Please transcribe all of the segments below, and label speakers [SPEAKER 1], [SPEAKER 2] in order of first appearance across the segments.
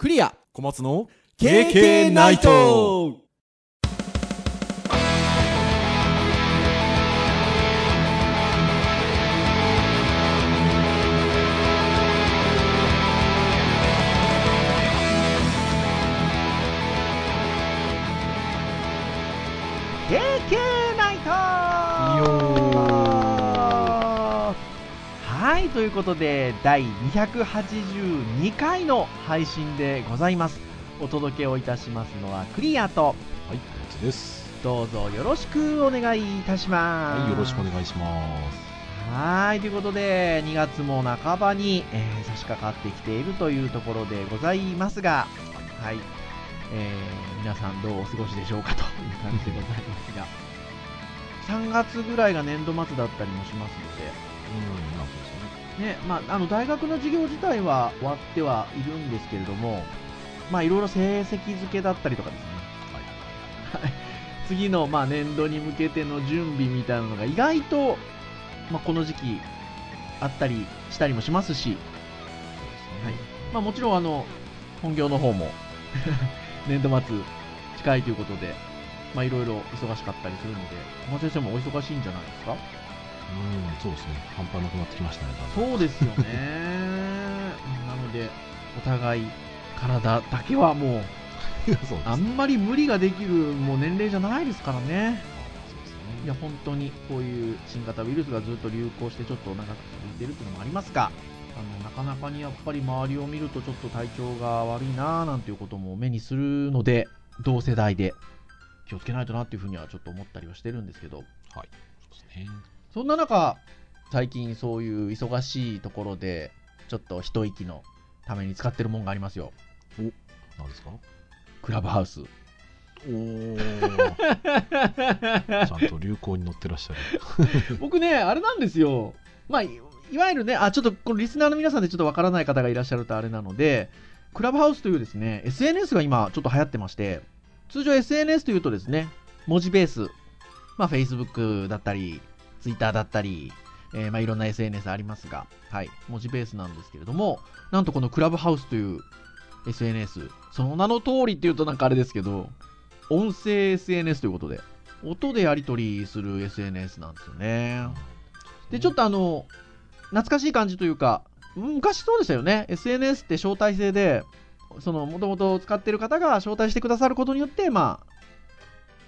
[SPEAKER 1] クリア。
[SPEAKER 2] 小松の
[SPEAKER 1] KK ナイト
[SPEAKER 3] ということで第282回の配信でございます。お届けをいたしますのはクリアと
[SPEAKER 2] はい小松です。
[SPEAKER 3] どうぞよろしくお願いいたします。
[SPEAKER 2] はいよろしくお願いします。
[SPEAKER 3] はいということで2月も半ばに、えー差し掛かってきているというところでございますがはい、えー皆さんどうお過ごしでしょうかという感じでございますが3月ぐらいが年度末だったりもしますので
[SPEAKER 2] うんね
[SPEAKER 3] ねまあ、あの大学の授業自体は終わってはいるんですけれども、まあ、いろいろ成績付けだったりとかですね、はい、次の、まあ、年度に向けての準備みたいなのが意外と、まあ、この時期あったりしたりもしますし、はい。まあ、もちろんあの本業の方も 年度末近いということで、まあ、いろいろ忙しかったりするので、小松先生もお忙しいんじゃないですか？
[SPEAKER 2] うんそうですね。半端なくなってきましたね
[SPEAKER 3] そうですよね。なので、お互い、体だけはもう、
[SPEAKER 2] そうです
[SPEAKER 3] あんまり無理ができるもう年齢じゃないですからね。いや、本当にこういう新型ウイルスがずっと流行して、ちょっと長く続いているっていうのもありますが、あのなかなかにやっぱり周りを見ると、ちょっと体調が悪いなぁなんていうことも目にするので、同世代で気をつけないとなっていうふうにはちょっと思ったりはしてるんですけど、
[SPEAKER 2] はい。そうですね
[SPEAKER 3] そんな中、最近そういう忙しいところで、ちょっと一息のために使ってるもんがありますよ。
[SPEAKER 2] 何ですか？
[SPEAKER 3] クラブハウス。
[SPEAKER 2] おお ちゃんと流行に乗ってらっしゃる
[SPEAKER 3] 僕ね、あれなんですよ。まあ、いいわゆるね、あ、ちょっとこのリスナーの皆さんでちょっとわからない方がいらっしゃるとあれなので、クラブハウスというですね、SNS が今ちょっと流行ってまして、通常 SNS というとですね、文字ベース、まあ Facebook だったり、Twitter だったり、えーまあいろんな SNS ありますが、はい、文字ベースなんですけれども、なんとこのクラブハウスという SNS、その名の通りっていうとなんかあれですけど、音声 SNS ということで、音でやり取りする SNS なんですよね。で、ちょっとあの、懐かしい感じというか、昔そうでしたよね。SNS って招待制で、その、もともと使ってる方が招待してくださることによって、まあ、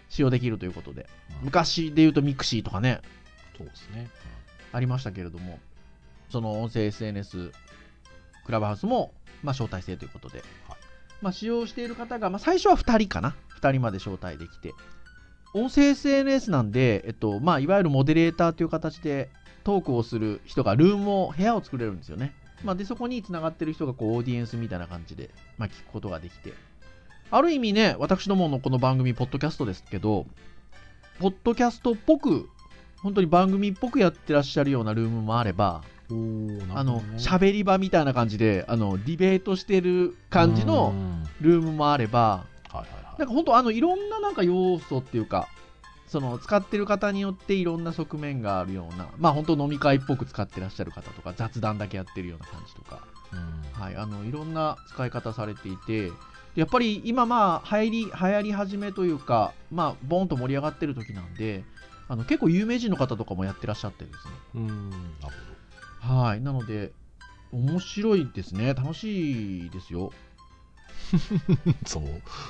[SPEAKER 3] 使用できるということで。昔で言うとミクシーとかね、
[SPEAKER 2] そうですね。
[SPEAKER 3] ありましたけれども、その音声 SNS、クラブハウスも、まあ、招待制ということで、
[SPEAKER 2] はい。
[SPEAKER 3] まあ、使用している方が、まあ、最初は2人かな、2人まで招待できて、音声 SNS なんで、えっとまあ、いわゆるモデレーターという形でトークをする人がルームを、部屋を作れるんですよね。まあ、でそこにつながってる人がこうオーディエンスみたいな感じで、まあ、聞くことができて、ある意味ね、私どものこの番組、ポッドキャストですけど、ポッドキャストっぽく、本当に番組っぽくやってらっしゃるようなルームもあれば、
[SPEAKER 2] おお
[SPEAKER 3] あの喋り場みたいな感じであのディベートしてる感じのルームもあれば、
[SPEAKER 2] はいはいはい。
[SPEAKER 3] なんか本当あのいろんななんか要素っていうか、その使ってる方によっていろんな側面があるような、まあ本当飲み会っぽく使ってらっしゃる方とか、雑談だけやってるような感じとか、
[SPEAKER 2] うん。
[SPEAKER 3] はい、あのいろんな使い方されていて、やっぱり今まあ流行り、流行り始めというか、まあボーンと盛り上がってる時なんで、あの結構有名人の方とかもやってらっしゃってですね。
[SPEAKER 2] うんなる
[SPEAKER 3] はい。なので、面白いですね。楽しいですよ。
[SPEAKER 2] ほ どそう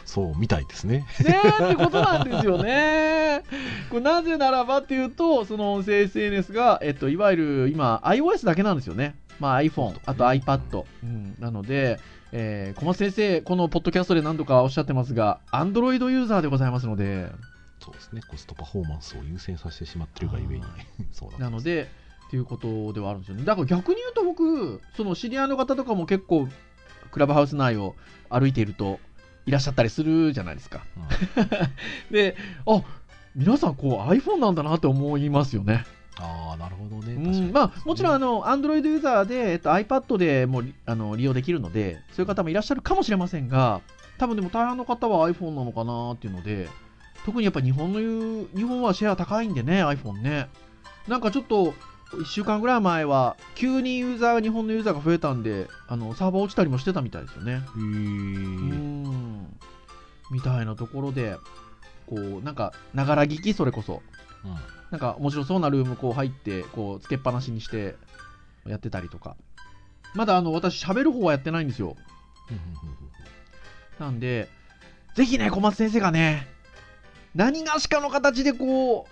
[SPEAKER 2] そうみたいですね
[SPEAKER 3] ねえってことなんですよね。これなぜならばっていうと、その音声 SNS が、えっと、いわゆる今、iOS だけなんですよね。まあ iPhone、あと iPad。うん、なので、えー小松先生、このポッドキャストで何度かおっしゃってますが、Android ユーザーでございますので、
[SPEAKER 2] そうですね。コストパフォーマンスを優先させてしまってるがゆえに。
[SPEAKER 3] は
[SPEAKER 2] そうなん
[SPEAKER 3] なので、っていうことではあるんですよね。だから逆に言うと僕、その知り合いの方とかも結構、クラブハウス内を歩いていると、いらっしゃったりするじゃないですか。
[SPEAKER 2] うん。
[SPEAKER 3] で、あ皆さんこう iPhone なんだなって思いますよね。
[SPEAKER 2] ああなるほどね。
[SPEAKER 3] うん、まあもちろんあの Android ユーザーで、えっと、iPad でもりあの利用できるので、そういう方もいらっしゃるかもしれませんが、多分でも大半の方は iPhone なのかなっていうので、特にやっぱ日本の言う、日本はシェア高いんでね、iPhone ね。なんかちょっと、1週間ぐらい前は急にユーザー日本のユーザーが増えたんであのサーバー落ちたりもしてたみたいですよね。
[SPEAKER 2] へ
[SPEAKER 3] う
[SPEAKER 2] ー
[SPEAKER 3] ん。みたいなところでこうなんかながら聞きそれこそ。
[SPEAKER 2] うん。
[SPEAKER 3] なんか面白そうなルームこう入ってこうつけっぱなしにしてやってたりとか。まだあの私喋る方はやってないんですよ。なんでぜひね小松先生がね何がしかの形でこ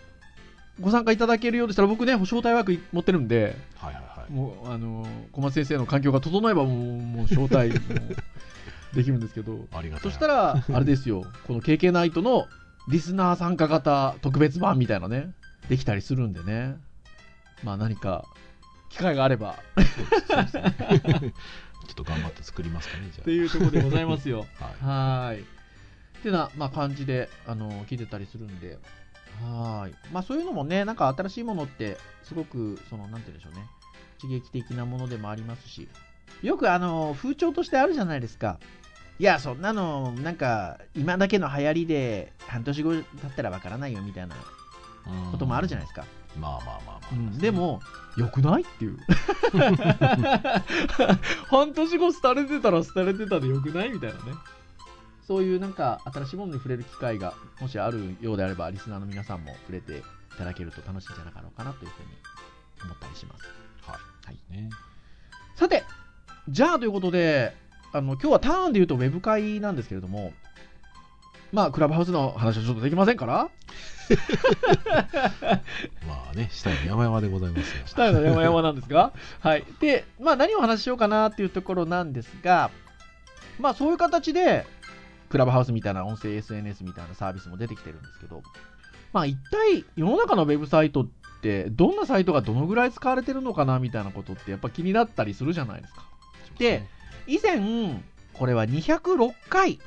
[SPEAKER 3] うご参加いただけるようでしたら僕ね招待枠持ってるんで
[SPEAKER 2] はいはいはい。
[SPEAKER 3] もうあの小松先生の環境が整えばもうもう招待も できるんですけど
[SPEAKER 2] ありがたい
[SPEAKER 3] そしたらあれですよこの KK ナイトのリスナー参加型特別版みたいなねできたりするんでね。まあ何か機会があれば。
[SPEAKER 2] ちょっと頑張って作りますかねじ
[SPEAKER 3] っていうところでございますよ。
[SPEAKER 2] ゃ あはい。
[SPEAKER 3] はーい。っていうな、まあ、感じで、あの聞いてたりするんで、はーい。まあ、そういうのもね、なんか新しいものって、すごく、その、なんて言うんでしょうね、刺激的なものでもありますし、よく、あの風潮としてあるじゃないですか。いや、そんなの、なんか、今だけの流行りで、半年後経ったらわからないよみたいな
[SPEAKER 2] うん
[SPEAKER 3] こともあるじゃないですか。
[SPEAKER 2] まあまあまあまあ、
[SPEAKER 3] うんでも、よくないっていう。半年後廃れてたら廃れてたでよくないみたいなね。そういうなんか新しいものに触れる機会がもしあるようであれば、リスナーの皆さんも触れていただけると楽しいんじゃなかろうかなというふうに思ったりします。
[SPEAKER 2] はい。
[SPEAKER 3] はい。
[SPEAKER 2] ね。
[SPEAKER 3] さて、じゃあということで、あの今日はターンで言うとウェブ会なんですけれども、まあ、クラブハウスの話はちょっとできませんから、
[SPEAKER 2] まあね下の山々でございますよ
[SPEAKER 3] したいの山々なんですが、はい。で、まあ何をお話ししようかなっていうところなんですが、まあそういう形で、クラブハウスみたいな音声 SNS みたいなサービスも出てきてるんですけど、まあ一体世の中のウェブサイトってどんなサイトがどのぐらい使われてるのかなみたいなことってやっぱ気になったりするじゃないですか。で以前、これは206回で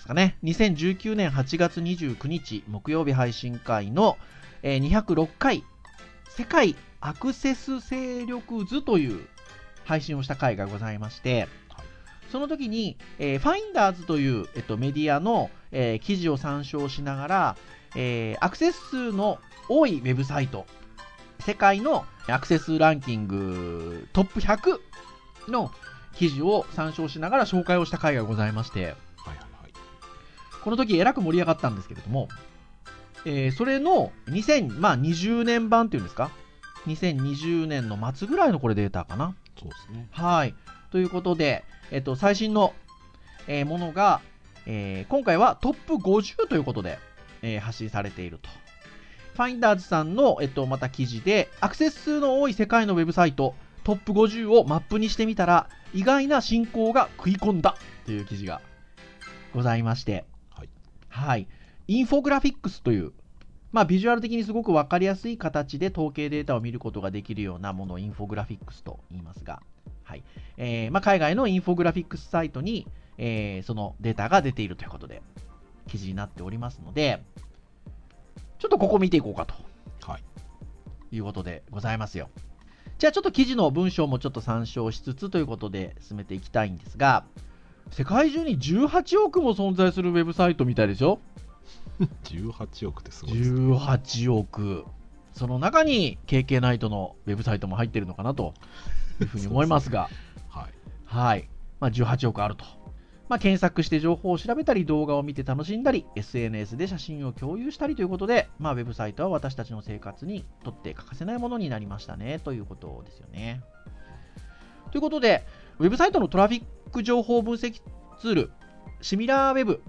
[SPEAKER 3] すかね、2019年8月29日木曜日配信会の、えー206回、世界アクセス勢力図という配信をした回がございまして、
[SPEAKER 2] はい
[SPEAKER 3] その時に、えー、ファインダーズという、えっと、メディアの、えー記事を参照しながら、えーアクセス数の多いウェブサイト、世界のアクセスランキングトップ100の記事を参照しながら紹介をした回がございまして、
[SPEAKER 2] はいはいはい。
[SPEAKER 3] この時えらく盛り上がったんですけれども、えーそれの2020年版っていうんですか？2020年の末ぐらいのこれデータかな。
[SPEAKER 2] そうですね。
[SPEAKER 3] はい。ということで、えっと、最新の、えーものが、えー今回はトップ50ということで、えー発信されていると。ファインダーズさんの、えっと、また記事で、アクセス数の多い世界のウェブサイト、トップ50をマップにしてみたら、意外な進行が食い込んだという記事がございまして、
[SPEAKER 2] はい
[SPEAKER 3] はい。インフォグラフィックスという、まあ、ビジュアル的にすごく分かりやすい形で統計データを見ることができるようなものをインフォグラフィックスと言いますが、はい。えーまあ、海外のインフォグラフィックスサイトに、えーそのデータが出ているということで、記事になっておりますので、ちょっとここ見ていこうかと。
[SPEAKER 2] はい。
[SPEAKER 3] いうことでございますよ。じゃあちょっと記事の文章もちょっと参照しつつということで進めていきたいんですが、世界中に18億も存在するウェブサイトみたいでしょ？
[SPEAKER 2] 18億ってすごいですね。
[SPEAKER 3] 18億。その中に KK ナイトのウェブサイトも入ってるのかなというふうに思いますが。
[SPEAKER 2] はい。
[SPEAKER 3] はい、まあ、18億あると、まあ、検索して情報を調べたり動画を見て楽しんだり SNS で写真を共有したりということで、まあ、ウェブサイトは私たちの生活にとって欠かせないものになりましたね。ということですよね。ということでウェブサイトのトラフィック情報分析ツールシミラーウェブ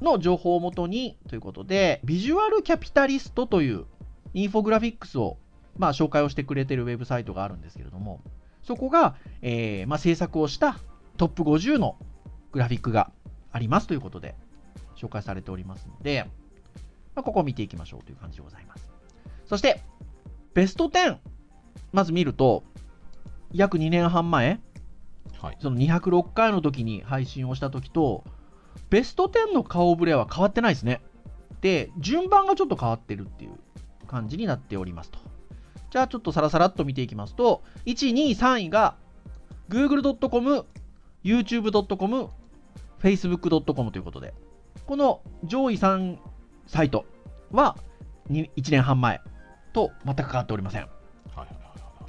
[SPEAKER 3] の情報をもとにということで、ビジュアルキャピタリストというインフォグラフィックスを、まあ、紹介をしてくれているウェブサイトがあるんですけれども、そこが、えーまあ、制作をしたトップ50のグラフィックがありますということで紹介されておりますので、まあ、ここを見ていきましょうという感じでございます。そして、ベスト10、まず見ると、約2年半前、
[SPEAKER 2] はい
[SPEAKER 3] その206回の時に配信をした時と、ベスト10の顔ぶれは変わってないですね。で、順番がちょっと変わってるっていう感じになっておりますと。じゃあちょっとサラサラっと見ていきますと、1、2、3位が google.com、youtube.com、facebook.com ということで、この上位3サイトは1年半前と全く変わっておりません。
[SPEAKER 2] はい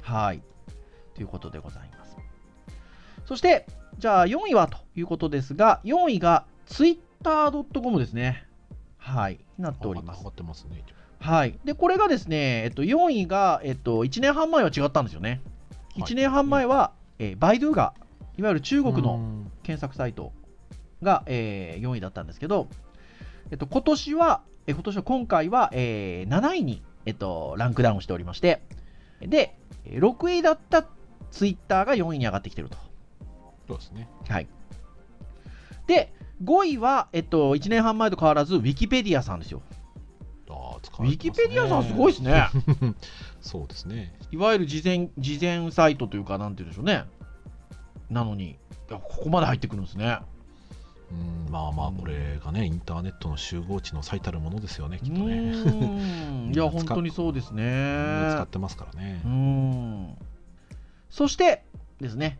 [SPEAKER 2] はい。
[SPEAKER 3] ということでございます。そして、じゃあ4位はということですが、4位が twitter.com ですね。はい。になっております
[SPEAKER 2] 上が。ってますね。
[SPEAKER 3] はい。で、これがですね、えっと、4位が、えっと、1年半前は違ったんですよね。
[SPEAKER 2] はい
[SPEAKER 3] 1年半前は、えー、バイドゥが、いわゆる中国の
[SPEAKER 2] うん
[SPEAKER 3] 検索サイトが、えー4位だったんですけど、えっと、今年は、えー今年は今回は、えー7位に、えっと、ランクダウンしておりまして、で、えー6位だったツイッターが4位に上がってきてると。
[SPEAKER 2] そうですね。
[SPEAKER 3] はい。で、5位は、えっと、1年半前と変わらず、ウィキペディアさんですよ。
[SPEAKER 2] ああ、使
[SPEAKER 3] ウィキペディアさんすごいですね。
[SPEAKER 2] そうですね。
[SPEAKER 3] いわゆる事前、事前サイトというか、なんて言うんでしょうね。なのに、いやここまで入ってくるんですね。
[SPEAKER 2] うん、まあまあ、これがね、インターネットの集合値の最たるものですよね、
[SPEAKER 3] う
[SPEAKER 2] きっとね。
[SPEAKER 3] いや、本当にそうです
[SPEAKER 2] みんな使
[SPEAKER 3] ね
[SPEAKER 2] っ。てますからね
[SPEAKER 3] う。ん。そしてですね、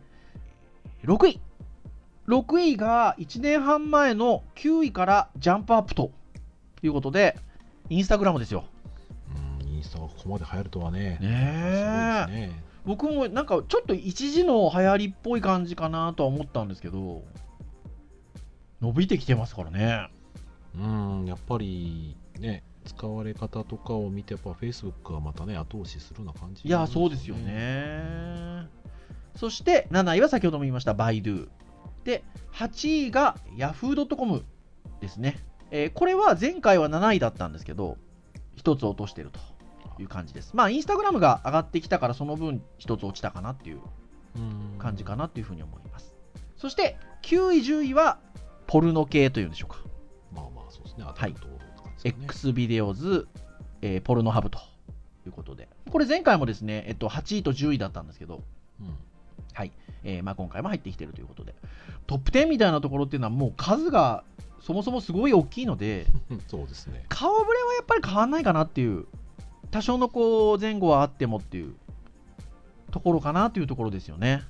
[SPEAKER 3] 6位。6位が1年半前の9位からジャンプアップということで、インスタグラムですよ。
[SPEAKER 2] うん、インスタがここまで流行るとはね。
[SPEAKER 3] ね
[SPEAKER 2] すごい
[SPEAKER 3] え
[SPEAKER 2] ですね。
[SPEAKER 3] 僕もなんかちょっと一時の流行りっぽい感じかなとは思ったんですけど、伸びてきてますからね。
[SPEAKER 2] うん、やっぱりね、使われ方とかを見て、やっぱ Facebook がまたね、後押しするような感じ、
[SPEAKER 3] いや、そうですよ。ね。そして7位は先ほども言いました、バイドゥ。で、8位が Yahoo.com ですね。えーこれは前回は7位だったんですけど、1つ落としてるという感じです。まあ、インスタグラムが上がってきたから、その分1つ落ちたかなっていう
[SPEAKER 2] うん
[SPEAKER 3] 感じかなっていうふうに思います。そして、9位、10位はポルノ系というんでしょうか。
[SPEAKER 2] まあまあ、そうですね。アダルトとかですよね
[SPEAKER 3] X ビデオズ、えーポルノハブということで。これ前回もですね、えっと、8位と10位だったんですけど、
[SPEAKER 2] うん
[SPEAKER 3] はい。えーまあ、今回も入ってきてるということで。トップ10みたいなところっていうのはもう数がそもそもすごい大きいので、
[SPEAKER 2] そうですね。
[SPEAKER 3] 顔ぶれはやっぱり変わんないかなっていう、多少のこう前後はあってもっていうところかなというところですよね。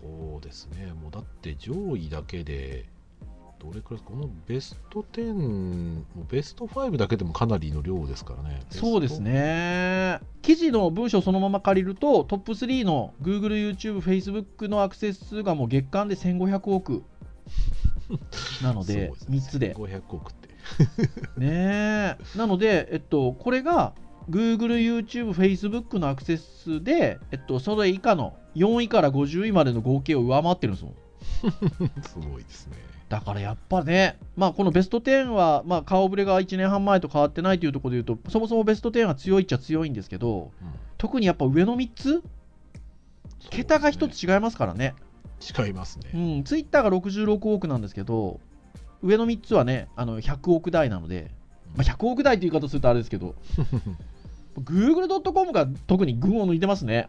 [SPEAKER 2] そうですね。もうだって上位だけで、どれくらいこのベスト10、もうベスト5だけでもかなりの量ですからね。
[SPEAKER 3] そうですね。記事の文章をそのまま借りると、トップ3の Google、YouTube、Facebook のアクセス数がもう月間で1500億 なので、3つで。
[SPEAKER 2] 500億って。
[SPEAKER 3] ねえ。なので、えっと、これが Google、YouTube、Facebook のアクセス数で、えっと、それ以下の4位から50位までの合計を上回ってるんですもん。
[SPEAKER 2] すごいですね。
[SPEAKER 3] だからやっぱね、まあ、このベスト10は、まあ、顔ぶれが1年半前と変わってないというところで言うと、そもそもベスト10は強いっちゃ強いんですけど、
[SPEAKER 2] うん
[SPEAKER 3] 特にやっぱ上の3つ、桁が1つ違いますからね。
[SPEAKER 2] 違います
[SPEAKER 3] う
[SPEAKER 2] ね。
[SPEAKER 3] ん、ツイッターが66億なんですけど、上の3つはね、あの100億台なので、まあ、100億台という言い方するとあれですけど、Google.com が特に群を抜いてますね。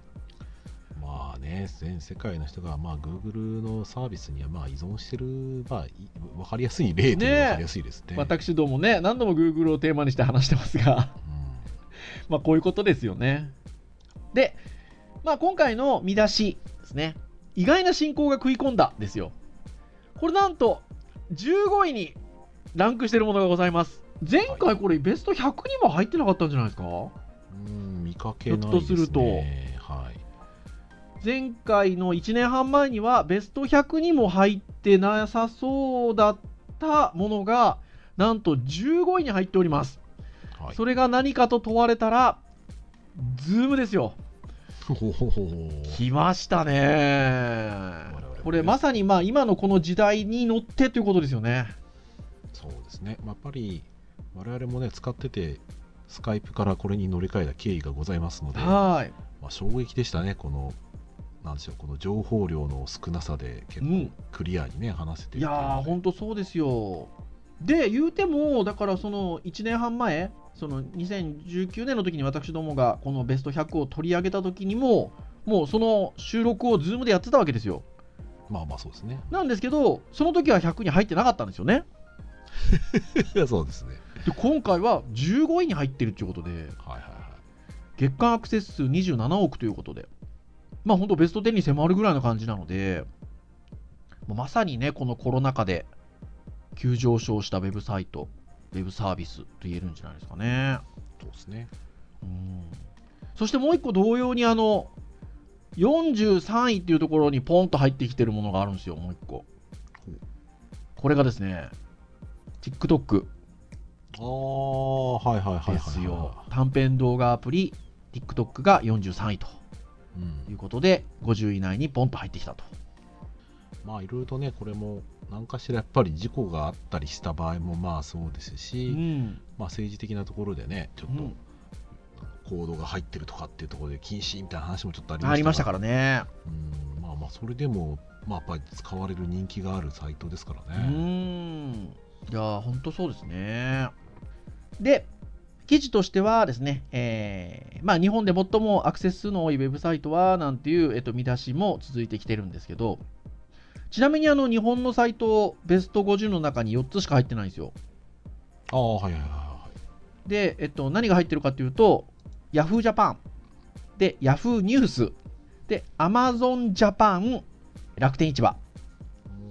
[SPEAKER 2] まあね、全世界の人が、まあ、Google のサービスにはまあ依存してる、まあ、い分かりやすい例という分かりやすいですね。
[SPEAKER 3] 私どもね、何度も Google をテーマにして話してますが、まあこういうことですよね。で、まあ今回の見出しですね、意外な進行が食い込んだですよ。これなんと15位にランクしてるものがございます。前回これベスト100にも入ってなかったんじゃないですか？
[SPEAKER 2] うん、見かけないですね。
[SPEAKER 3] とすると
[SPEAKER 2] はい。
[SPEAKER 3] 前回の1年半前にはベスト100にも入ってなさそうだったものがなんと15位に入っております。
[SPEAKER 2] はい、
[SPEAKER 3] それが何かと問われたら、ズームですよ。来ましたね。これまさにまあ今のこの時代に乗ってということですよね。
[SPEAKER 2] そうですね。まあやっぱり、我々もね、使ってて、スカイプからこれに乗り換えた経緯がございますので、
[SPEAKER 3] はい。
[SPEAKER 2] まあ、衝撃でしたね、この、なんでしょう、この情報量の少なさで結構
[SPEAKER 3] うん
[SPEAKER 2] クリアにね、話せて
[SPEAKER 3] いやー、
[SPEAKER 2] ほ
[SPEAKER 3] ほんとそうですよ。で、言うても、だからその1年半前、その2019年の時に私どもがこのベスト100を取り上げた時にも、もうその収録を Zoom でやってたわけですよ。
[SPEAKER 2] まあまあそうですね。
[SPEAKER 3] なんですけど、その時は100に入ってなかったんですよね。
[SPEAKER 2] い やそうですね。
[SPEAKER 3] で、今回は15位に入ってるっていうことで、
[SPEAKER 2] はいはいはい。
[SPEAKER 3] 月間アクセス数27億ということで、まあ本当ベスト10に迫るぐらいの感じなので、まさにね、このコロナ禍で急上昇したウェブサイト、ウェブサービスと言えるんじゃないですかね。
[SPEAKER 2] そうですね。
[SPEAKER 3] うん。そしてもう一個同様にあの43位っていうところにポンと入ってきてるものがあるんですよもう一個。これがですね TikTok
[SPEAKER 2] ああはいはいはいはい、はい、
[SPEAKER 3] ですよ。短編動画アプリ TikTok が43位と。
[SPEAKER 2] うん。
[SPEAKER 3] いうことで50位以内にポンと入ってきたと。
[SPEAKER 2] まあいろいろとねこれも何かしらやっぱり事故があったりした場合もまあそうですし、
[SPEAKER 3] うん。
[SPEAKER 2] まあ、政治的なところでねちょっと
[SPEAKER 3] うん。
[SPEAKER 2] 行動が入ってるとかっていうところで禁止みたいな話もちょっとありました
[SPEAKER 3] からね。
[SPEAKER 2] うんまあまあそれでも、まあ、やっぱり使われる人気があるサイトですからね、
[SPEAKER 3] ん。いやーほんとそうですね。で記事としてはですね、えーまあ、日本で最もアクセス数の多いウェブサイトはなんていう、えっと、見出しも続いてきてるんですけどちなみにあの日本のサイトベスト50の中に4つしか入ってないんですよ
[SPEAKER 2] ああはいはいはいはい
[SPEAKER 3] で、えっと、何が入ってるかというと Yahoo! ジャパンで Yahoo! ニュースで Amazon ジャパン楽天市場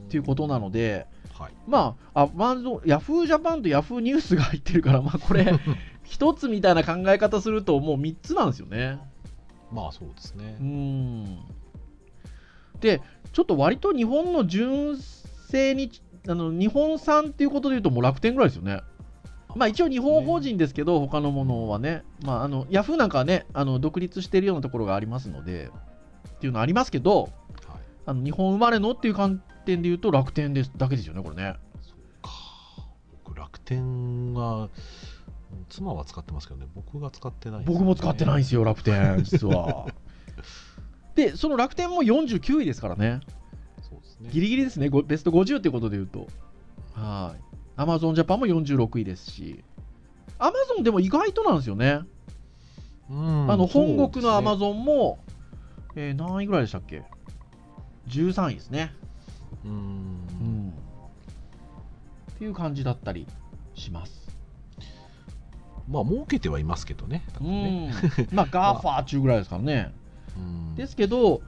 [SPEAKER 3] っていうことなので、
[SPEAKER 2] はい
[SPEAKER 3] まあ、あまず、ヤフージャパンとヤフーニュースが入ってるから、まあ、これ、一つみたいな考え方すると、もう3つなんですよね。
[SPEAKER 2] まあそうですね
[SPEAKER 3] うーん。で、ちょっと割と日本の純正に、あの日本産っていうことでいうと、もう楽天ぐらいですよね。まあ一応日本法人ですけど、他のものはね、まああのヤフーなんかはね、あの独立しているようなところがありますので、っていうのはありますけど、
[SPEAKER 2] はい
[SPEAKER 3] あの日本生まれのっていう観点で言うと楽天ですだけですよね、これね。
[SPEAKER 2] そうか僕楽天は妻は使ってますけどね僕が使ってないね、
[SPEAKER 3] 僕も使ってないんですよ、楽天、実は。で、その楽天も49位ですからね、
[SPEAKER 2] そうですね
[SPEAKER 3] ギリギリですね、ごベスト50ってことで言うと。はい。アマゾンジャパンも46位ですし、アマゾンでも意外となんですよね。
[SPEAKER 2] うん
[SPEAKER 3] あの本国のアマゾンも、えー何位ぐらいでしたっけ ?13 位ですね。
[SPEAKER 2] うん
[SPEAKER 3] うん。っていう感じだったりします。
[SPEAKER 2] まあ儲けてはいますけどねね
[SPEAKER 3] ん。まあ、 GAFA 中ぐらいですからね。
[SPEAKER 2] うん
[SPEAKER 3] ですけど、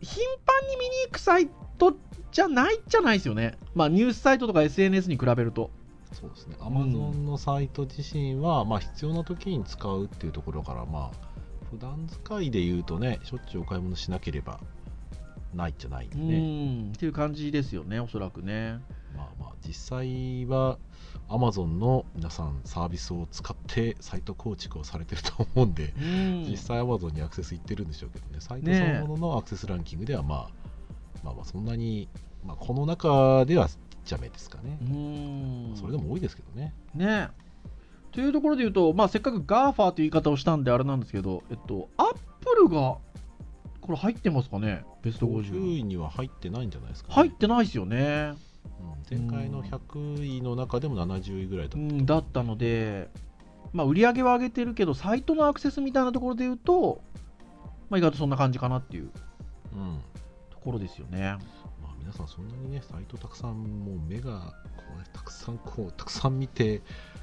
[SPEAKER 3] 頻繁に見に行くサイトじゃないじゃないですよね。まあ、ニュースサイトとか SNS に比べると。
[SPEAKER 2] そうですね、アマゾンのサイト自身は、まあ、必要な時に使うっていうところから、まあ、普段使いで言うとね、しょっちゅうお買い物しなければないじゃないん
[SPEAKER 3] う
[SPEAKER 2] でね、
[SPEAKER 3] ん。っていう感じですよね、おそらくね。
[SPEAKER 2] 実際は、アマゾンの皆さん、サービスを使ってサイト構築をされてると思うんで、
[SPEAKER 3] うん
[SPEAKER 2] 実際、アマゾンにアクセスいってるんでしょうけどね、サイトそのもののアクセスランキングでは、まあ、まあまあ、そんなに、まあ、この中ではちっちゃめですかね
[SPEAKER 3] う。ん。
[SPEAKER 2] それでも多いですけどね。
[SPEAKER 3] ねというところで言うと、まあ、せっかく GAFA という言い方をしたんであれなんですけど、えっと、アップルが、これ入ってますかね、ベスト50。
[SPEAKER 2] 50位には入ってないんじゃないですか、ね。
[SPEAKER 3] 入ってないですよね。
[SPEAKER 2] うん前回の100位の中でも70位ぐらいだった。う
[SPEAKER 3] うん、だったので、まあ、売り上げは上げてるけど、サイトのアクセスみたいなところで言うと、まあ、意外とそんな感じかなっていう
[SPEAKER 2] うん。
[SPEAKER 3] ところですよね。
[SPEAKER 2] まあ、皆さんそんなにねサイトたくさんもう目がこう、ね、たくさんこうたくさん見て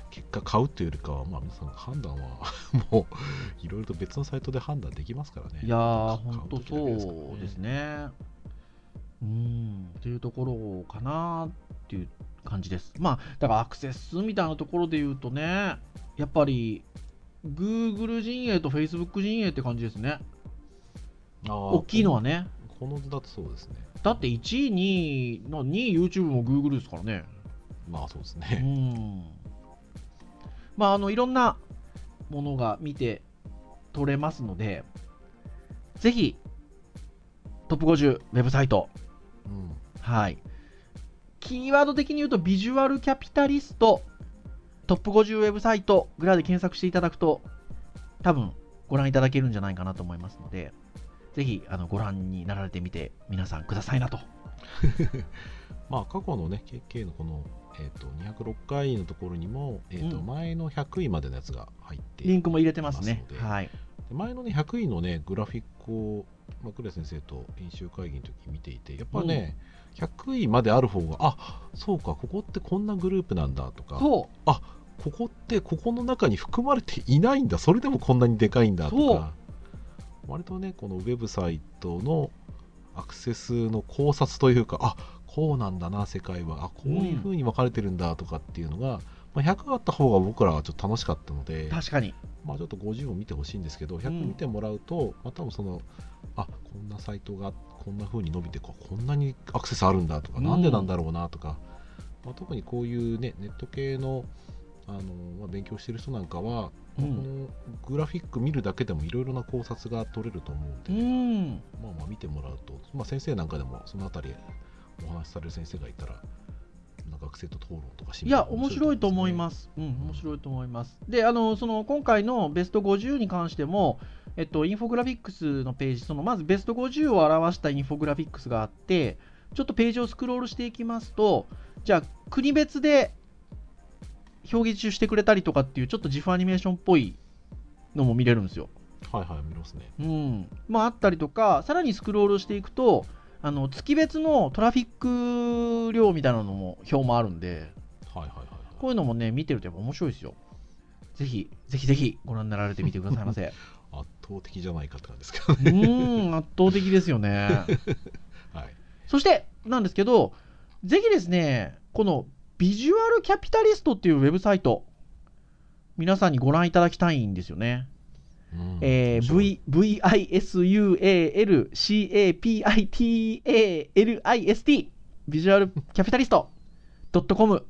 [SPEAKER 2] 結果買うというよりかは、まあ、皆さん判断は もういろいろと別のサイトで判断できますからね。
[SPEAKER 3] いやー、
[SPEAKER 2] 買
[SPEAKER 3] 本当そうですね。うん、っていうところかなっていう感じです。まあ、だからアクセス数みたいなところで言うとね、やっぱり、Google 陣営と Facebook 陣営って感じですね。大きいのはね。
[SPEAKER 2] この図だとそうですね
[SPEAKER 3] だって1位、2位、の2位 YouTube も Google ですからね。
[SPEAKER 2] まあそうです
[SPEAKER 3] う
[SPEAKER 2] ね、
[SPEAKER 3] ん。まあ、あの、いろんなものが見て取れますので、ぜひ、トップ50ウェブサイト、
[SPEAKER 2] うん
[SPEAKER 3] はい。キーワード的に言うと、ビジュアルキャピタリスト、トップ50ウェブサイトぐらいで検索していただくと、多分ご覧いただけるんじゃないかなと思いますので、ぜひあのご覧になられてみて、皆さんくださいなと。
[SPEAKER 2] まあ過去のね KK のこの、えー、と206回のところにも、えーと
[SPEAKER 3] うん
[SPEAKER 2] 前の100位までのやつが入って
[SPEAKER 3] リンクも入れてますねはい。
[SPEAKER 2] で前のね100位のねグラフィックを、まあ、クレ先生と演習会議の時見ていてやっぱね、100位まである方があそうかここってこんなグループなんだとかこ
[SPEAKER 3] そ
[SPEAKER 2] こってここの中に含まれていないんだそれでもこんなにでかいんだとか割とねこのウェブサイトのアクセスの考察というかあこうなんだな世界はあこういう風に分かれてるんだとかっていうのが、まあ、100あった方が僕らはちょっと楽しかったので、
[SPEAKER 3] 確かに
[SPEAKER 2] まあ、ちょっと50を見てほしいんですけど、100見てもらうと、まあ、多分その、あこんなサイトがこんな風に伸びてこ、こんなにアクセスあるんだとか、
[SPEAKER 3] うん。
[SPEAKER 2] なんでなんだろうなとか、まあ、特にこういう、ね、ネット系のあの、まあ、勉強してる人なんかは、
[SPEAKER 3] うん。
[SPEAKER 2] このグラフィック見るだけでもいろいろな考察が取れると思うんで、
[SPEAKER 3] うん。
[SPEAKER 2] まあ、まあ見てもらうと、まあ、先生なんかでもそのあたりお話しされる先生がいたら、学生と討論とか
[SPEAKER 3] いや面白いと思い
[SPEAKER 2] す
[SPEAKER 3] ます。うん面白いと思います。であのその今回のベスト50に関しても、えっと、インフォグラフィックスのページそのまずベスト50を表したインフォグラフィックスがあってちょっとページをスクロールしていきますとじゃあ国別で表現中してくれたりとかっていうちょっとジフアニメーションっぽいのも見れるんですよ。
[SPEAKER 2] はいはい、見ますね。
[SPEAKER 3] うん、まああったりとかさらにスクロールしていくとあの月別のトラフィック量みたいなのも表もあるんで
[SPEAKER 2] はいはいはいはい。
[SPEAKER 3] こういうのもね見てるとやっぱ面白いですよぜひぜひぜひご覧になられてみてくださいませ
[SPEAKER 2] 圧倒的じゃないかって感じですけ
[SPEAKER 3] う
[SPEAKER 2] どね。
[SPEAKER 3] ーん圧倒的ですよね
[SPEAKER 2] はい。
[SPEAKER 3] そしてなんですけどぜひですねこのビジュアルキャピタリストっていうウェブサイト皆さんにご覧いただきたいんですよね
[SPEAKER 2] うん
[SPEAKER 3] え VISUALCAPITALIST ビジュアルキャピタリスト .com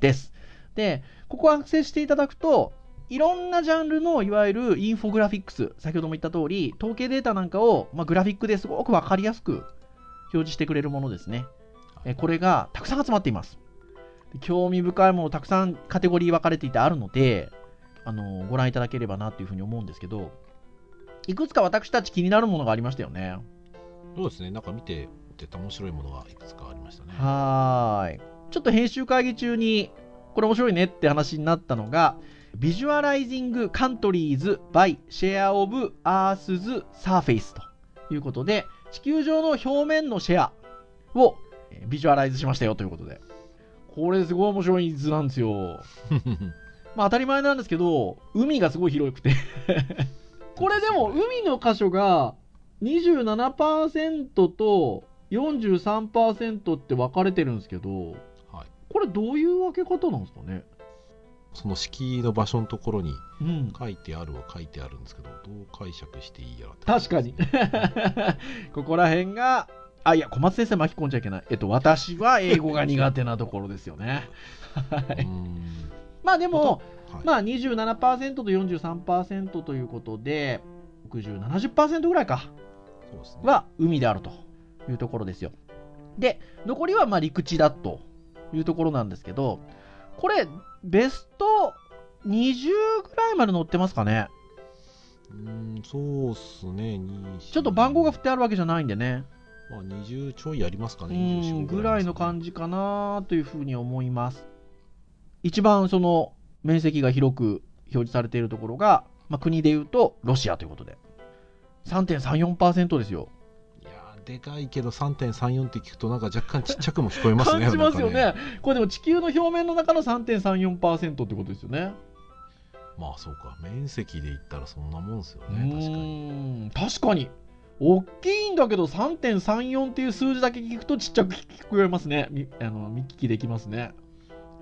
[SPEAKER 3] です。で、ここをアクセスしていただくと、いろんなジャンルのいわゆるインフォグラフィックス、先ほども言った通り、統計データなんかを、まあ、グラフィックですごくわかりやすく表示してくれるものですね。えーこれがたくさん集まっています。で興味深いものたくさんカテゴリー分かれていてあるので、あのーご覧いただければなというふうに思うんですけど、いくつか私たち気になるものがありましたよね。
[SPEAKER 2] そうですね、なんか見てて面白いものがいくつかありましたね。
[SPEAKER 3] はーい。ちょっと編集会議中に、これ面白いねって話になったのが、Visualizing Countries by Share of Earth's Surface ということで、地球上の表面のシェアをえービジュアライズしましたよということで。これすごい面白い図なんですよ。まあ当たり前なんですけど、海がすごい広くて。これでも海の箇所が27%と43%って分かれてるんですけど、
[SPEAKER 2] はい、
[SPEAKER 3] これどういう分け方なんですかね？
[SPEAKER 2] その敷居の場所のところに
[SPEAKER 3] うん。
[SPEAKER 2] 書いてあるは書いてあるんですけど、どう解釈していいやらって
[SPEAKER 3] 確かに。ここら辺が、あ、いや、小松先生巻き込んじゃいけない。えっと、私は英語が苦手なところですよね。はい。
[SPEAKER 2] ん
[SPEAKER 3] まあでも、
[SPEAKER 2] はい
[SPEAKER 3] まあ27%と43%ということで、60、70%ぐらいか。
[SPEAKER 2] そうですね。
[SPEAKER 3] は海であるというところですよ。で、残りはまあ陸地だというところなんですけど、これ、ベスト20ぐらいまで載ってますかね？
[SPEAKER 2] うーん、そうっすね。
[SPEAKER 3] ちょっと番号が振ってあるわけじゃないんでね。
[SPEAKER 2] まあ、20ちょいありますか
[SPEAKER 3] う
[SPEAKER 2] ね。24
[SPEAKER 3] ん、ぐらいの
[SPEAKER 2] じ。
[SPEAKER 3] 感じかなというふうに思います。一番その面積が広く表示されているところが、まあ、国でいうとロシアということで。3.34%ですよ。
[SPEAKER 2] いやーでかいけど3.34って聞くとなんか若干ちっちゃくも聞こえますね。
[SPEAKER 3] 感じますよね
[SPEAKER 2] なんか
[SPEAKER 3] これでも地球の表面の中の3.34%ってことですよね。
[SPEAKER 2] まあそうか。面積で言ったらそんなもんですよ
[SPEAKER 3] う
[SPEAKER 2] ね。確かに。
[SPEAKER 3] 確かに大きいんだけど3.34っていう数字だけ聞くとちっちゃく聞こえますねみあの見聞きできますね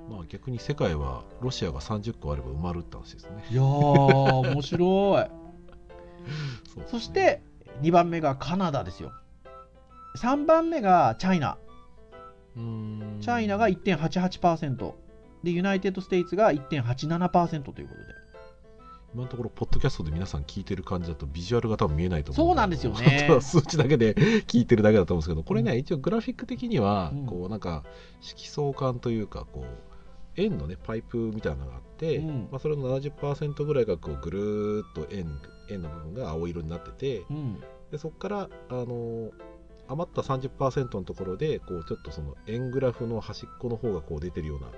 [SPEAKER 2] まあ逆に世界はロシアが30個あれば埋まるって話ですね。
[SPEAKER 3] いやー面白い。
[SPEAKER 2] そね。
[SPEAKER 3] そして2番目がカナダですよ。3番目が China。China が1.88%で United States が1.87%ということで。
[SPEAKER 2] 今のところ、ポッドキャストで皆さん聞いてる感じだと、ビジュアルが多分見えないと思う
[SPEAKER 3] そうなんですよね。
[SPEAKER 2] 数値だけで聞いてるだけだと思うんですけど、これね、一応グラフィック的には
[SPEAKER 3] うん、
[SPEAKER 2] こうなんか色相関というか、こう円のねパイプみたいなのがあって、
[SPEAKER 3] うん。
[SPEAKER 2] まあ、それの70%ぐらいがこうぐるーっと円円の部分が青色になってて、
[SPEAKER 3] うん。
[SPEAKER 2] でそこからあの余った30%のところでこうちょっとその円グラフの端っこの方がこう出てるような
[SPEAKER 3] うん、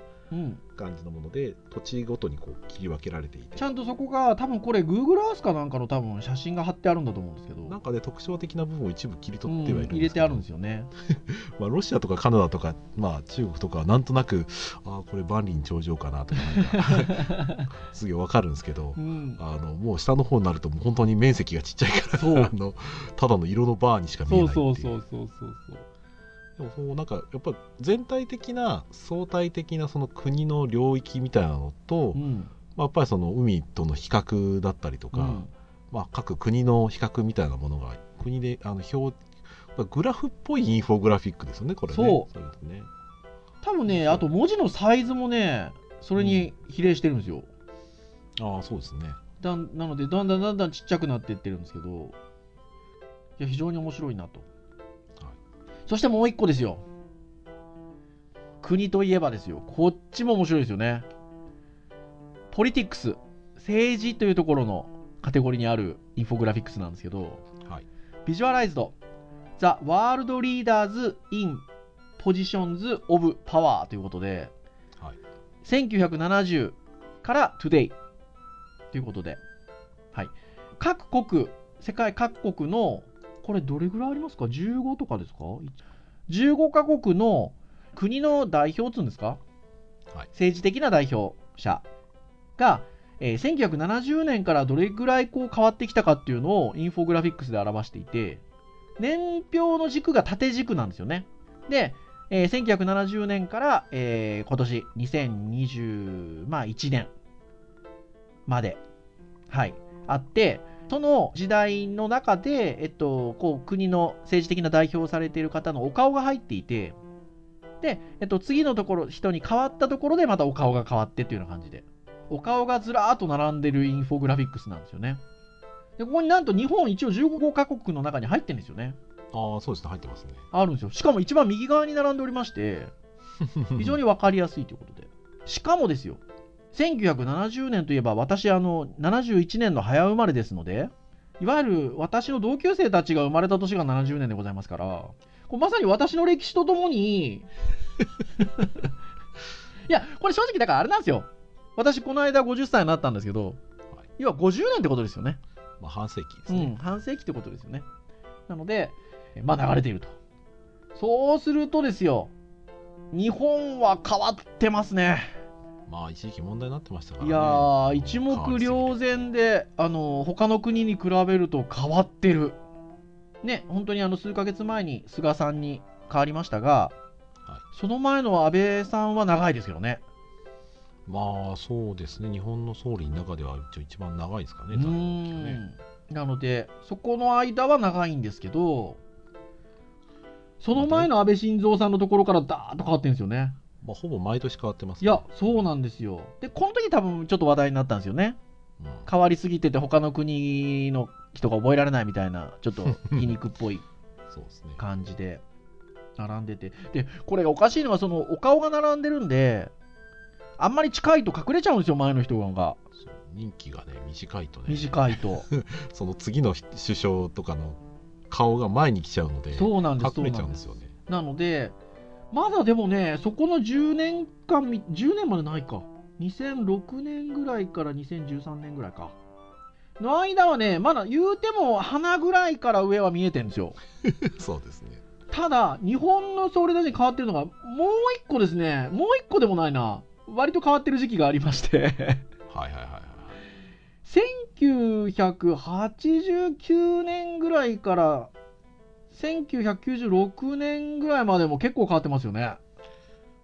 [SPEAKER 2] 感じのもので土地ごとにこう切り分けられていて。
[SPEAKER 3] ちゃんとそこが多分これ Google Earth かなんかの多分写真が貼ってあるんだと思うんですけど。
[SPEAKER 2] なんかね特徴的な部分を一部切り
[SPEAKER 3] うん
[SPEAKER 2] 取ってはいるん
[SPEAKER 3] 入れて
[SPEAKER 2] ですけど、
[SPEAKER 3] あるんですよね
[SPEAKER 2] まあ、ロシアとかカナダとか、まあ、中国とかはなんとなくああこれ万里長城かなとかすげえわかるんですけど。
[SPEAKER 3] うん。
[SPEAKER 2] あのもう下の方になるともう本当に面積がちっちゃいから
[SPEAKER 3] そう。
[SPEAKER 2] あのただの色のバーにしか見え
[SPEAKER 3] そう
[SPEAKER 2] ないっていう
[SPEAKER 3] そうそうそうそうそう
[SPEAKER 2] でもそうなんかやっぱ全体的な相対的なその国の領域みたいなのと、
[SPEAKER 3] うん。
[SPEAKER 2] まあ、やっぱりその海との比較だったりとか、
[SPEAKER 3] うん。
[SPEAKER 2] まあ、各国の比較みたいなものが国であの表まあグラフっぽいインフォグラフィックですよねこれね。
[SPEAKER 3] そう。
[SPEAKER 2] そういうのね。
[SPEAKER 3] 多分ねあと文字のサイズもねそれに比例してるんですよ、
[SPEAKER 2] ああそうですね。
[SPEAKER 3] だんなのでだんだんだんだんちっちゃくなっていってるんですけどいや非常に面白いなと、
[SPEAKER 2] はい
[SPEAKER 3] そしてもう一個ですよ。国といえばですよ。こっちも面白いですよね。ポリティックス政治というところのカテゴリーにあるインフォグラフィックスなんですけど
[SPEAKER 2] はい。
[SPEAKER 3] ビジュアライズド The World Leaders in Positions of Power ということで、
[SPEAKER 2] はい。
[SPEAKER 3] 1970から Today ということで、はい、各国、世界各国の、これどれぐらいありますか ?15 とかですか ?15 カ国の国の代表っつうんですか、
[SPEAKER 2] はい
[SPEAKER 3] 政治的な代表者が、えー1970年からどれぐらいこう変わってきたかっていうのをインフォグラフィックスで表していて、年表の軸が縦軸なんですよね。で、えー1970年から、えー今年2021年まで、はい、あって、その時代の中で、えっと、こう国の政治的な代表をされている方のお顔が入っていて、で、えっと、次のところ、人に変わったところでまたお顔が変わってっていうような感じで、お顔がずらーっと並んでるインフォグラフィックスなんですよね。で、ここになんと日本一応15カ国の中に入ってるんですよね。
[SPEAKER 2] ああそうですね入ってますね
[SPEAKER 3] あるんですよ。しかも一番右側に並んでおりまして、非常に分かりやすいということで。しかもですよ、1970年といえば、私、あの、71年の早生まれですので、いわゆる私の同級生たちが生まれた年が70年でございますから、これまさに私の歴史とともに、いや、これ正直だからあれなんですよ。私、この間50歳になったんですけど、要は50年ってことですよね。
[SPEAKER 2] まあ半世紀です
[SPEAKER 3] うん、
[SPEAKER 2] ね、
[SPEAKER 3] 半世紀ってことですよね。なので、まあ流れていると。そうするとですよ、日本は変わってますね。
[SPEAKER 2] まあ一時期問題になってましたからね。
[SPEAKER 3] いやー、一目瞭然で、あの他の国に比べると変わってる。ね、本当にあの数ヶ月前に菅さんに変わりましたが、
[SPEAKER 2] はい。
[SPEAKER 3] その前の安倍さんは長いですけどね。
[SPEAKER 2] まあそうですね。日本の総理の中では一番長いですかね。ね
[SPEAKER 3] ん。なので、そこの間は長いんですけど、その前の安倍晋三さんのところからダーッと変わってるんですよね。
[SPEAKER 2] まあ、ほぼ毎年変わってます
[SPEAKER 3] いや、そうなんですよ。で、この時多分ちょっと話題になったんですよね。
[SPEAKER 2] うん
[SPEAKER 3] 変わりすぎてて、他の国の人が覚えられないみたいな、ちょっと 皮肉っぽい
[SPEAKER 2] そうですね
[SPEAKER 3] 感じで並んでて。で、これがおかしいのは、そのお顔が並んでるんで、あんまり近いと隠れちゃうんですよ、前の人が。
[SPEAKER 2] 任期がね短いとね
[SPEAKER 3] 短いと。
[SPEAKER 2] その次の首相とかの顔が前に来ちゃうので
[SPEAKER 3] そうなんです、そ
[SPEAKER 2] 隠れ。ちゃうんですよね
[SPEAKER 3] なので、まだでもね、そこの10年間み、10年までないか。2006年ぐらいから2013年ぐらいか。の間はね、まだ言うても鼻ぐらいから上は見えてるんですよ。
[SPEAKER 2] そうですね
[SPEAKER 3] ただ、日本の総理大臣変わってるのが、もう一個ですね、もう一個でもないな。割と変わってる時期がありまして、
[SPEAKER 2] はいはいはいはい
[SPEAKER 3] 1989年ぐらいから、1996年ぐらいまでも結構変わってますよね。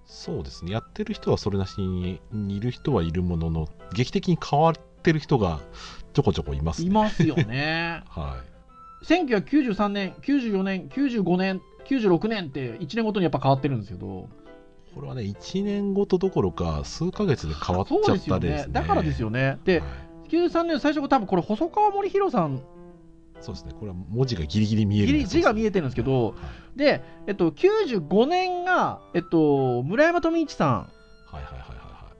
[SPEAKER 2] そうですねやってる人はそれなしにいる人はいるものの劇的に変わってる人がちょこちょこいますね
[SPEAKER 3] いますよね。
[SPEAKER 2] はい
[SPEAKER 3] 1993年、94年、95年、96年って1年ごとにやっぱ変わってるんですけど、
[SPEAKER 2] これはね1年ごとどころか数ヶ月で変わっちゃ
[SPEAKER 3] そうですよ
[SPEAKER 2] ったですね。
[SPEAKER 3] ねだからですよね。で、
[SPEAKER 2] はい
[SPEAKER 3] 93年最初多分これ細川森弘さん、
[SPEAKER 2] そうですね。これは文字がギリギリ見える
[SPEAKER 3] 字が見えてるんですけど、
[SPEAKER 2] はい。
[SPEAKER 3] で、えっと、95年が、えっと、村山富一さ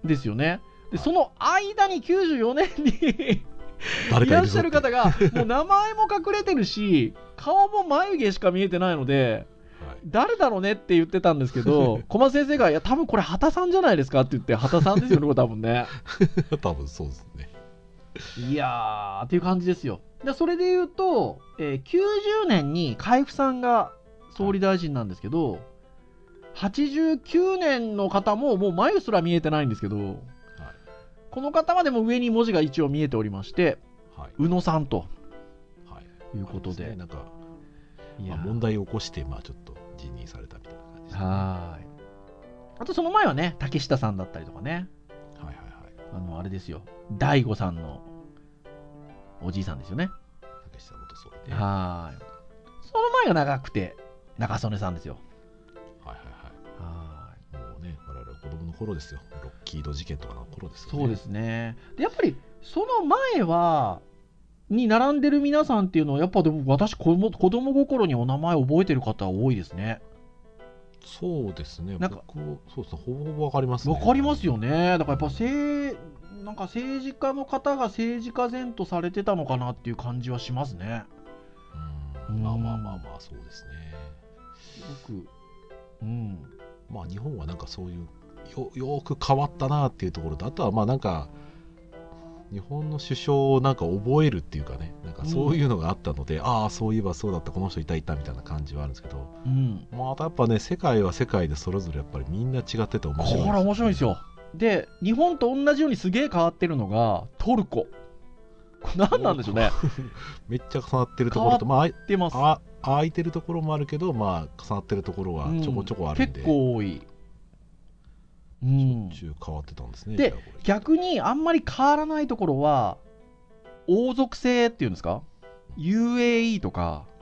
[SPEAKER 3] んですよね。で、
[SPEAKER 2] はい。
[SPEAKER 3] その間に94年に
[SPEAKER 2] 誰
[SPEAKER 3] い
[SPEAKER 2] からっ
[SPEAKER 3] しゃる方が、もう名前も隠れてるし、顔も眉毛しか見えてないので、
[SPEAKER 2] はい。
[SPEAKER 3] 誰だろうねって言ってたんですけど、小松先生が、いや、多分これ、畑さんじゃないですかって言って、畑さんですよね、これ多分ね。
[SPEAKER 2] 多分そうですね
[SPEAKER 3] いやー、っていう感じですよ。で、それで言うと、えー90年に海部さんが総理大臣なんですけど、89年の方ももう眉すら見えてないんですけど、
[SPEAKER 2] はい。
[SPEAKER 3] この方はでも上に文字が一応見えておりまして、
[SPEAKER 2] はい。
[SPEAKER 3] 宇野さんと
[SPEAKER 2] はい。
[SPEAKER 3] いうことで。
[SPEAKER 2] あれすね。なんか、まあ、問題を起こしてまあちょっと辞任されたみたいな感はい
[SPEAKER 3] はい。あとその前はね、竹下さんだったりとかね、
[SPEAKER 2] はいはい
[SPEAKER 3] あの、あれですよ、大悟さんのおじいさんですよね。
[SPEAKER 2] 竹下元総理ね
[SPEAKER 3] はい。その前が長くて、中曽根さんですよ。
[SPEAKER 2] はいはい
[SPEAKER 3] は
[SPEAKER 2] はいもうね我々子供の頃ですよロッキード事件とかの頃です
[SPEAKER 3] い。
[SPEAKER 2] よね
[SPEAKER 3] そうですね。で、やっぱり、その前は、に並んでる皆さんっていうのは、やっぱでも私子供、子供心にお名前覚えてる方多いですね。
[SPEAKER 2] そうですね
[SPEAKER 3] なんか
[SPEAKER 2] 僕そうですねほぼほぼわかりますね
[SPEAKER 3] わかりますよね。だからやっぱ政、なんか政治家の方が政治家前とされてたのかなっていう感じはしますね。
[SPEAKER 2] うん
[SPEAKER 3] うん
[SPEAKER 2] まあまあまあまあそうですね
[SPEAKER 3] すごく。うん。
[SPEAKER 2] まあ日本はなんかそういうよよーく変わったなっていうところとあとはまあなんか日本の首相をなんか覚えるっていうかねなんかそういうのがあったので、ああそういえばそうだったこの人いたいたみたいな感じはあるんですけど
[SPEAKER 3] うん。
[SPEAKER 2] またやっぱね世界は世界でそれぞれやっぱりみんな違ってて面
[SPEAKER 3] こ
[SPEAKER 2] 白い
[SPEAKER 3] れ面白いですよ。で、日本と同じようにすげえ変わってるのが、トルコ。これ何なんでしょうね。
[SPEAKER 2] めっちゃ重なってるところとまああい
[SPEAKER 3] 出ます。
[SPEAKER 2] あ空いてるところもあるけどまあ重なってるところはちょこちょこあるんで、
[SPEAKER 3] 結構多い。うん。
[SPEAKER 2] 中変わってたんですね
[SPEAKER 3] で逆にあんまり変わらないところは、王族制っていうんですか ?UAE とか、
[SPEAKER 2] ね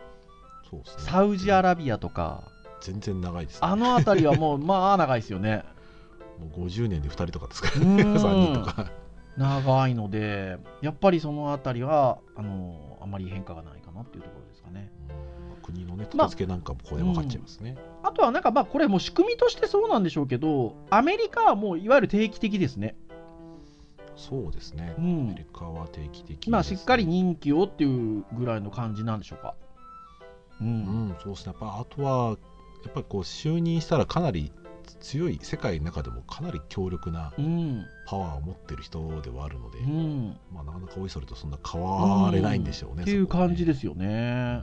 [SPEAKER 3] サウジアラビアとか、
[SPEAKER 2] 全然長いですね
[SPEAKER 3] あの辺りはもう、まあ長いですよね。
[SPEAKER 2] もう50年で2人とかですから
[SPEAKER 3] うん
[SPEAKER 2] ね3人とか
[SPEAKER 3] 長いので、やっぱりその辺りは、あの、あまり変化がないかなっていうところですかね。
[SPEAKER 2] うん国のね
[SPEAKER 3] まあ
[SPEAKER 2] 立て付けなんかもここで分かっちゃいますね、
[SPEAKER 3] あとはなんかまあこれもう仕組みとしてそうなんでしょうけど、アメリカはもういわゆる定期的ですね。
[SPEAKER 2] そうですね、
[SPEAKER 3] う
[SPEAKER 2] アメ
[SPEAKER 3] ん
[SPEAKER 2] リ。カは定期的ね
[SPEAKER 3] まあしっかり任期をっていうぐらいの感じなんでしょうか。う。
[SPEAKER 2] うんんそうですねやっぱあとはやっぱりこう就任したらかなり強い世界の中でもかなり強力な
[SPEAKER 3] うん。
[SPEAKER 2] パワーを持ってる人ではあるので、
[SPEAKER 3] うん。
[SPEAKER 2] まあ、なかなかおいそれとそんな変われないんでしょうね、
[SPEAKER 3] っていう感じ
[SPEAKER 2] で
[SPEAKER 3] ですよね。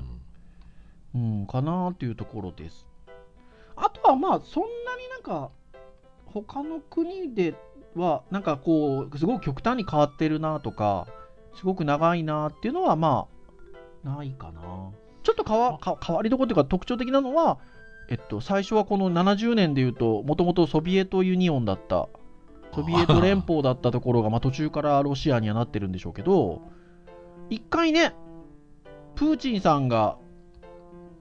[SPEAKER 3] うん、かなっていうところです。あとはまあそんなになんか他の国ではなんかこうすごく極端に変わってるなとかすごく長いなっていうのはまあないかな。ちょっと変わか変わりどころというか特徴的なのは、えっと、最初はこの70年でいうともともとソビエトユニオンだったソビエト連邦だったところが、まあ、途中からロシアにはなってるんでしょうけど一回ねプーチンさんが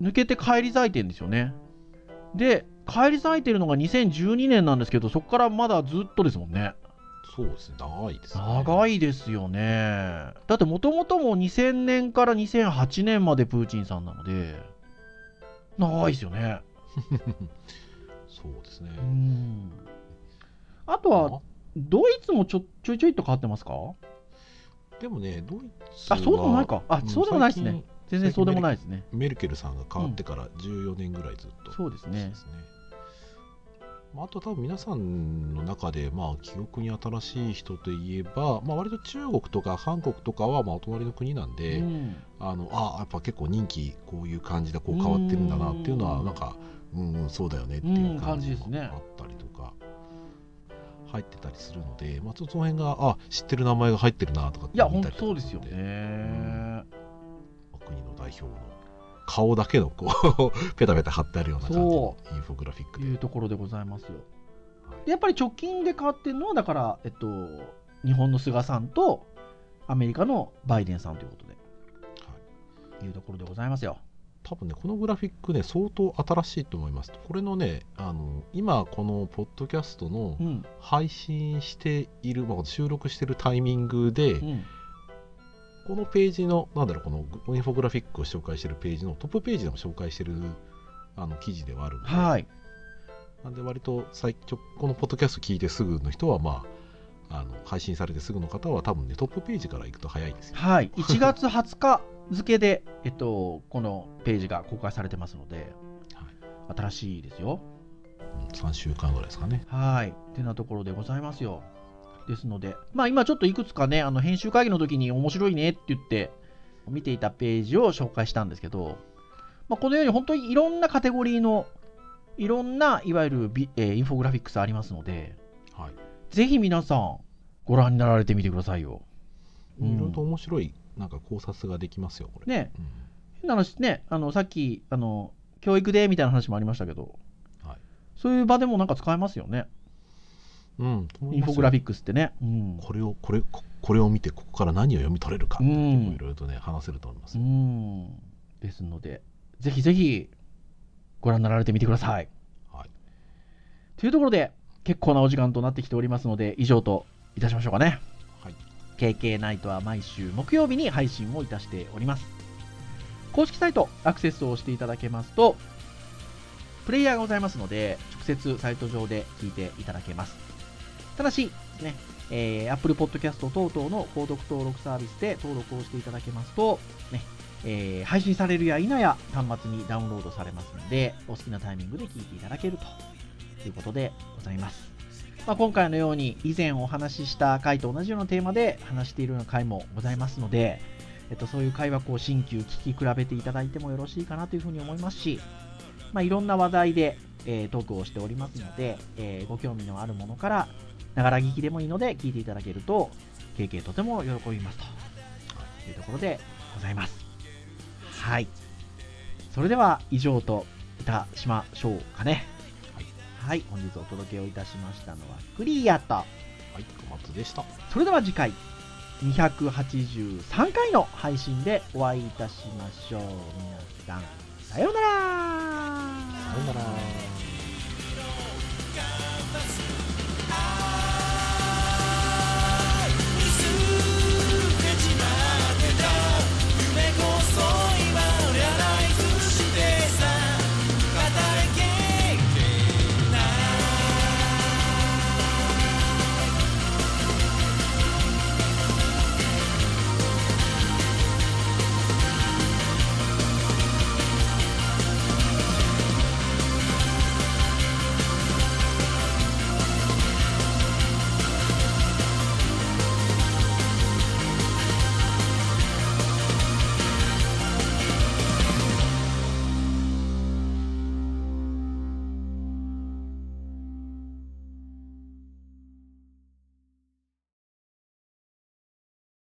[SPEAKER 3] 抜けて返り咲いてるんですよね。で、返り咲いてるのが2012年なんですけど、そこからまだずっとですもんね。
[SPEAKER 2] そうですね長いですね
[SPEAKER 3] 長いですよね。だってもともとも2000年から2008年までプーチンさんなので、長いですよね。
[SPEAKER 2] そうですね、
[SPEAKER 3] うん。あとは、ドイツもちょちょいちょいと変わってますか？
[SPEAKER 2] でもねドイツは
[SPEAKER 3] あ、そうでもないか。あ、
[SPEAKER 2] ん
[SPEAKER 3] そうでもないですね
[SPEAKER 2] 最。
[SPEAKER 3] 全然そうでもないですね。
[SPEAKER 2] 近メルケルさんが変わってから14年ぐらいずっと、
[SPEAKER 3] そうですね。
[SPEAKER 2] で。すね。まあ、あと多分皆さんの中で、まあ、記憶に新しい人といえば、まあ、割と中国とか韓国とかはまあお隣の国なんで、
[SPEAKER 3] うん。
[SPEAKER 2] あのあやっぱ結構人気こういう感じでこう変わってるんだなっていうの
[SPEAKER 3] うん。
[SPEAKER 2] はなんかうんうんそうだよねっていう
[SPEAKER 3] うん
[SPEAKER 2] 感じも
[SPEAKER 3] 感じですね。
[SPEAKER 2] あったりとか入ってたりするので、まあ、ちょっとその辺があ知ってる名前が入ってるなとかって
[SPEAKER 3] いや、
[SPEAKER 2] 見たりとか
[SPEAKER 3] 本当そうですよ
[SPEAKER 2] で
[SPEAKER 3] ね。
[SPEAKER 2] まあ国の代表の顔だけのこう ペタペタ貼ってあるような感じのインフォグラフィックで
[SPEAKER 3] いうところでございますよ。やっぱり直近で変わってるのは、だから、えっと、日本の菅さんとアメリカのバイデンさんということで、
[SPEAKER 2] はい
[SPEAKER 3] いうところでございますよ。
[SPEAKER 2] 多分ねこのグラフィックね相当新しいと思いますこれのねあの今このポッドキャストの
[SPEAKER 3] うん。
[SPEAKER 2] 配信している、まあ、収録しているタイミングで、
[SPEAKER 3] うん。
[SPEAKER 2] このページのなんだろうこのインフォグラフィックを紹介しているページのトップページでも紹介しているあの記事ではあるので、
[SPEAKER 3] はい。
[SPEAKER 2] なんで割と最ちょこのポッドキャスト聞いてすぐの人はまああの配信されてすぐの方は多分ねトップページから行くと早いですよ
[SPEAKER 3] はい。1月20日付で、えっと、このページが公開されてますので、新しいですよ。
[SPEAKER 2] うん3週間ぐらいですかね
[SPEAKER 3] はい。ってなところでございますよ。ですので、まあ今ちょっといくつかね、あの編集会議の時に面白いねって言って見ていたページを紹介したんですけど、まあ、このように本当にいろんなカテゴリーのいろんないわゆるビ、えーインフォグラフィックスありますので、
[SPEAKER 2] はい。
[SPEAKER 3] ぜひ皆さんご覧になられてみてくださいよ。うん。
[SPEAKER 2] いろいろと面白いなんか考察ができますよこれ、
[SPEAKER 3] ね、
[SPEAKER 2] うん。
[SPEAKER 3] 変な話ね、あのさっきあの教育でみたいな話もありましたけど、
[SPEAKER 2] はい。
[SPEAKER 3] そういう場でもなんか使えますよね。
[SPEAKER 2] うん、
[SPEAKER 3] インフォグラフ
[SPEAKER 2] ィッ
[SPEAKER 3] クスってね。うん。
[SPEAKER 2] これをこれここれを見てここから何を読み取れるかっていうの
[SPEAKER 3] うん
[SPEAKER 2] もいろいろとね話せると思います、
[SPEAKER 3] うん。ですので、ぜひぜひご覧になられてみてください。
[SPEAKER 2] はい、
[SPEAKER 3] というところで、結構なお時間となってきておりますので、以上といたしましょうかね。
[SPEAKER 2] はい
[SPEAKER 3] KK ナイトは毎週木曜日に配信をいたしております。公式サイトアクセスをしていただけますと、プレイヤーがございますので、直接サイト上で聞いていただけます。ただし、ね、えー Apple Podcast 等々の購読登録サービスで登録をしていただけますと、ね、えー配信されるや否や端末にダウンロードされますので、お好きなタイミングで聞いていただけるということでございます。まあ、今回のように以前お話しした回と同じようなテーマで話しているような回もございますので、えっと、そういう回はこう新旧聞き比べていただいてもよろしいかなというふうに思いますし、まあ、いろんな話題で、えートークをしておりますので、えーご興味のあるものからながら聞きでもいいので聞いていただけると経験とても喜びますと。いうところでございます。はい。それでは以上といたしましょうかね。はい、本日お届けをいたしましたのはクリアと。
[SPEAKER 2] はい、小松でした。
[SPEAKER 3] それでは次回283回の配信でお会いいたしましょう。皆さんさようなら。
[SPEAKER 2] さようなら